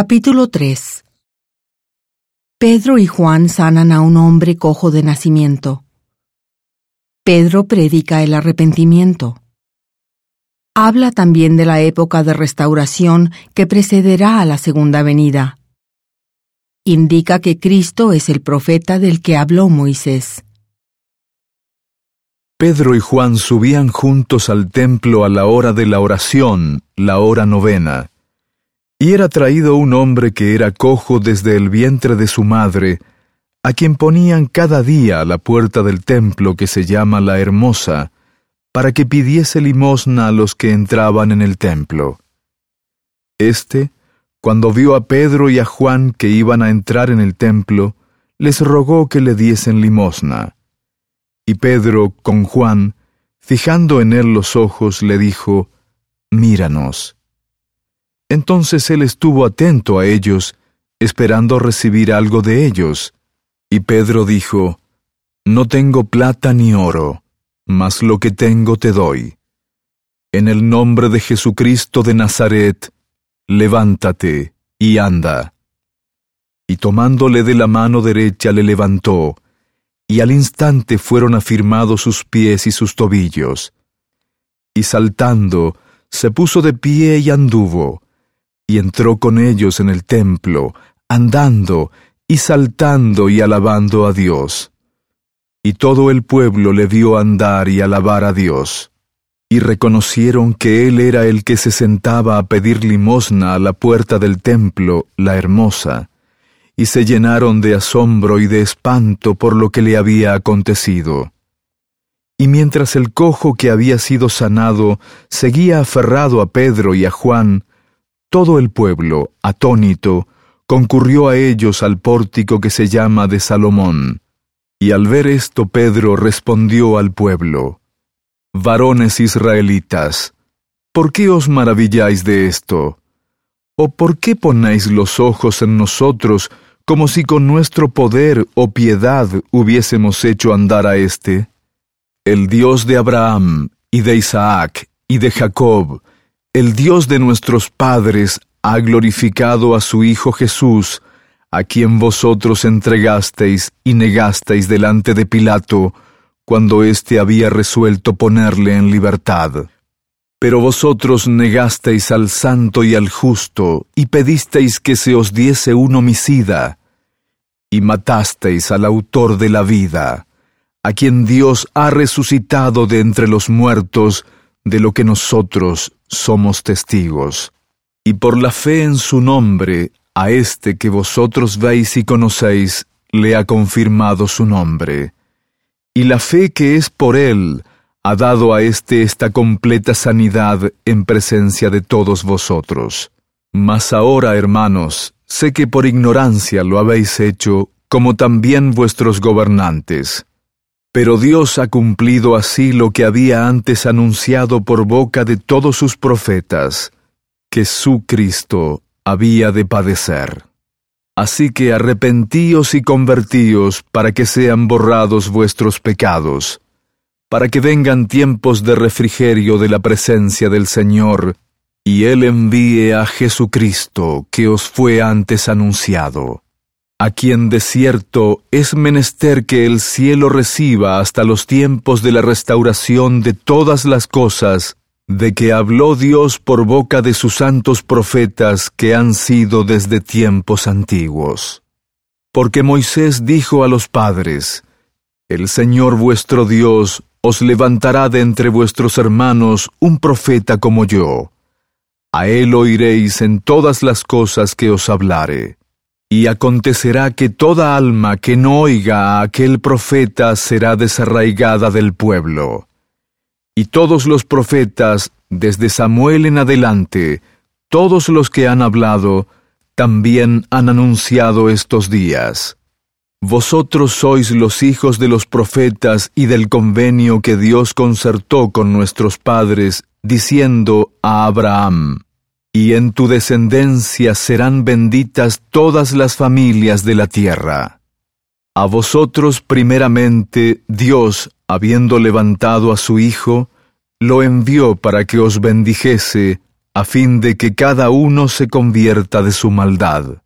Capítulo 3 Pedro y Juan sanan a un hombre cojo de nacimiento. Pedro predica el arrepentimiento. Habla también de la época de restauración que precederá a la segunda venida. Indica que Cristo es el profeta del que habló Moisés. Pedro y Juan subían juntos al templo a la hora de la oración, la hora novena. Y era traído un hombre que era cojo desde el vientre de su madre, a quien ponían cada día a la puerta del templo que se llama la Hermosa, para que pidiese limosna a los que entraban en el templo. Este, cuando vio a Pedro y a Juan que iban a entrar en el templo, les rogó que le diesen limosna. Y Pedro, con Juan, fijando en él los ojos, le dijo, Míranos. Entonces él estuvo atento a ellos, esperando recibir algo de ellos. Y Pedro dijo, No tengo plata ni oro, mas lo que tengo te doy. En el nombre de Jesucristo de Nazaret, levántate y anda. Y tomándole de la mano derecha le levantó, y al instante fueron afirmados sus pies y sus tobillos. Y saltando, se puso de pie y anduvo, y entró con ellos en el templo, andando, y saltando y alabando a Dios. Y todo el pueblo le vio andar y alabar a Dios. Y reconocieron que él era el que se sentaba a pedir limosna a la puerta del templo, la hermosa, y se llenaron de asombro y de espanto por lo que le había acontecido. Y mientras el cojo que había sido sanado seguía aferrado a Pedro y a Juan, todo el pueblo, atónito, concurrió a ellos al pórtico que se llama de Salomón. Y al ver esto Pedro respondió al pueblo, Varones israelitas, ¿por qué os maravilláis de esto? ¿O por qué ponéis los ojos en nosotros como si con nuestro poder o piedad hubiésemos hecho andar a éste? El Dios de Abraham, y de Isaac, y de Jacob, el Dios de nuestros padres, ha glorificado a su Hijo Jesús, a quien vosotros entregasteis y negasteis delante de Pilato, cuando éste había resuelto ponerle en libertad. Pero vosotros negasteis al santo y al justo, y pedisteis que se os diese un homicida, y matasteis al autor de la vida, a quien Dios ha resucitado de entre los muertos, de lo que nosotros somos testigos. Y por la fe en su nombre, a este que vosotros veis y conocéis, le ha confirmado su nombre. Y la fe que es por él, ha dado a éste esta completa sanidad en presencia de todos vosotros. Mas ahora, hermanos, Sé que por ignorancia lo habéis hecho, como también vuestros gobernantes. Pero Dios ha cumplido así lo que había antes anunciado por boca de todos sus profetas, que su Cristo había de padecer. Así que arrepentíos y convertíos para que sean borrados vuestros pecados, para que vengan tiempos de refrigerio de la presencia del Señor, y Él envíe a Jesucristo que os fue antes anunciado, a quien de cierto es menester que el cielo reciba hasta los tiempos de la restauración de todas las cosas, de que habló Dios por boca de sus santos profetas que han sido desde tiempos antiguos. Porque Moisés dijo a los padres, El Señor vuestro Dios os levantará de entre vuestros hermanos un profeta como yo a él oiréis en todas las cosas que os hablare. Y acontecerá que toda alma que no oiga a aquel profeta será desarraigada del pueblo. Y todos los profetas, desde Samuel en adelante, todos los que han hablado, también han anunciado estos días. Vosotros sois los hijos de los profetas y del convenio que Dios concertó con nuestros padres diciendo a Abraham, Y en tu descendencia serán benditas todas las familias de la tierra. A vosotros primeramente Dios, habiendo levantado a su Hijo, lo envió para que os bendijese, a fin de que cada uno se convierta de su maldad.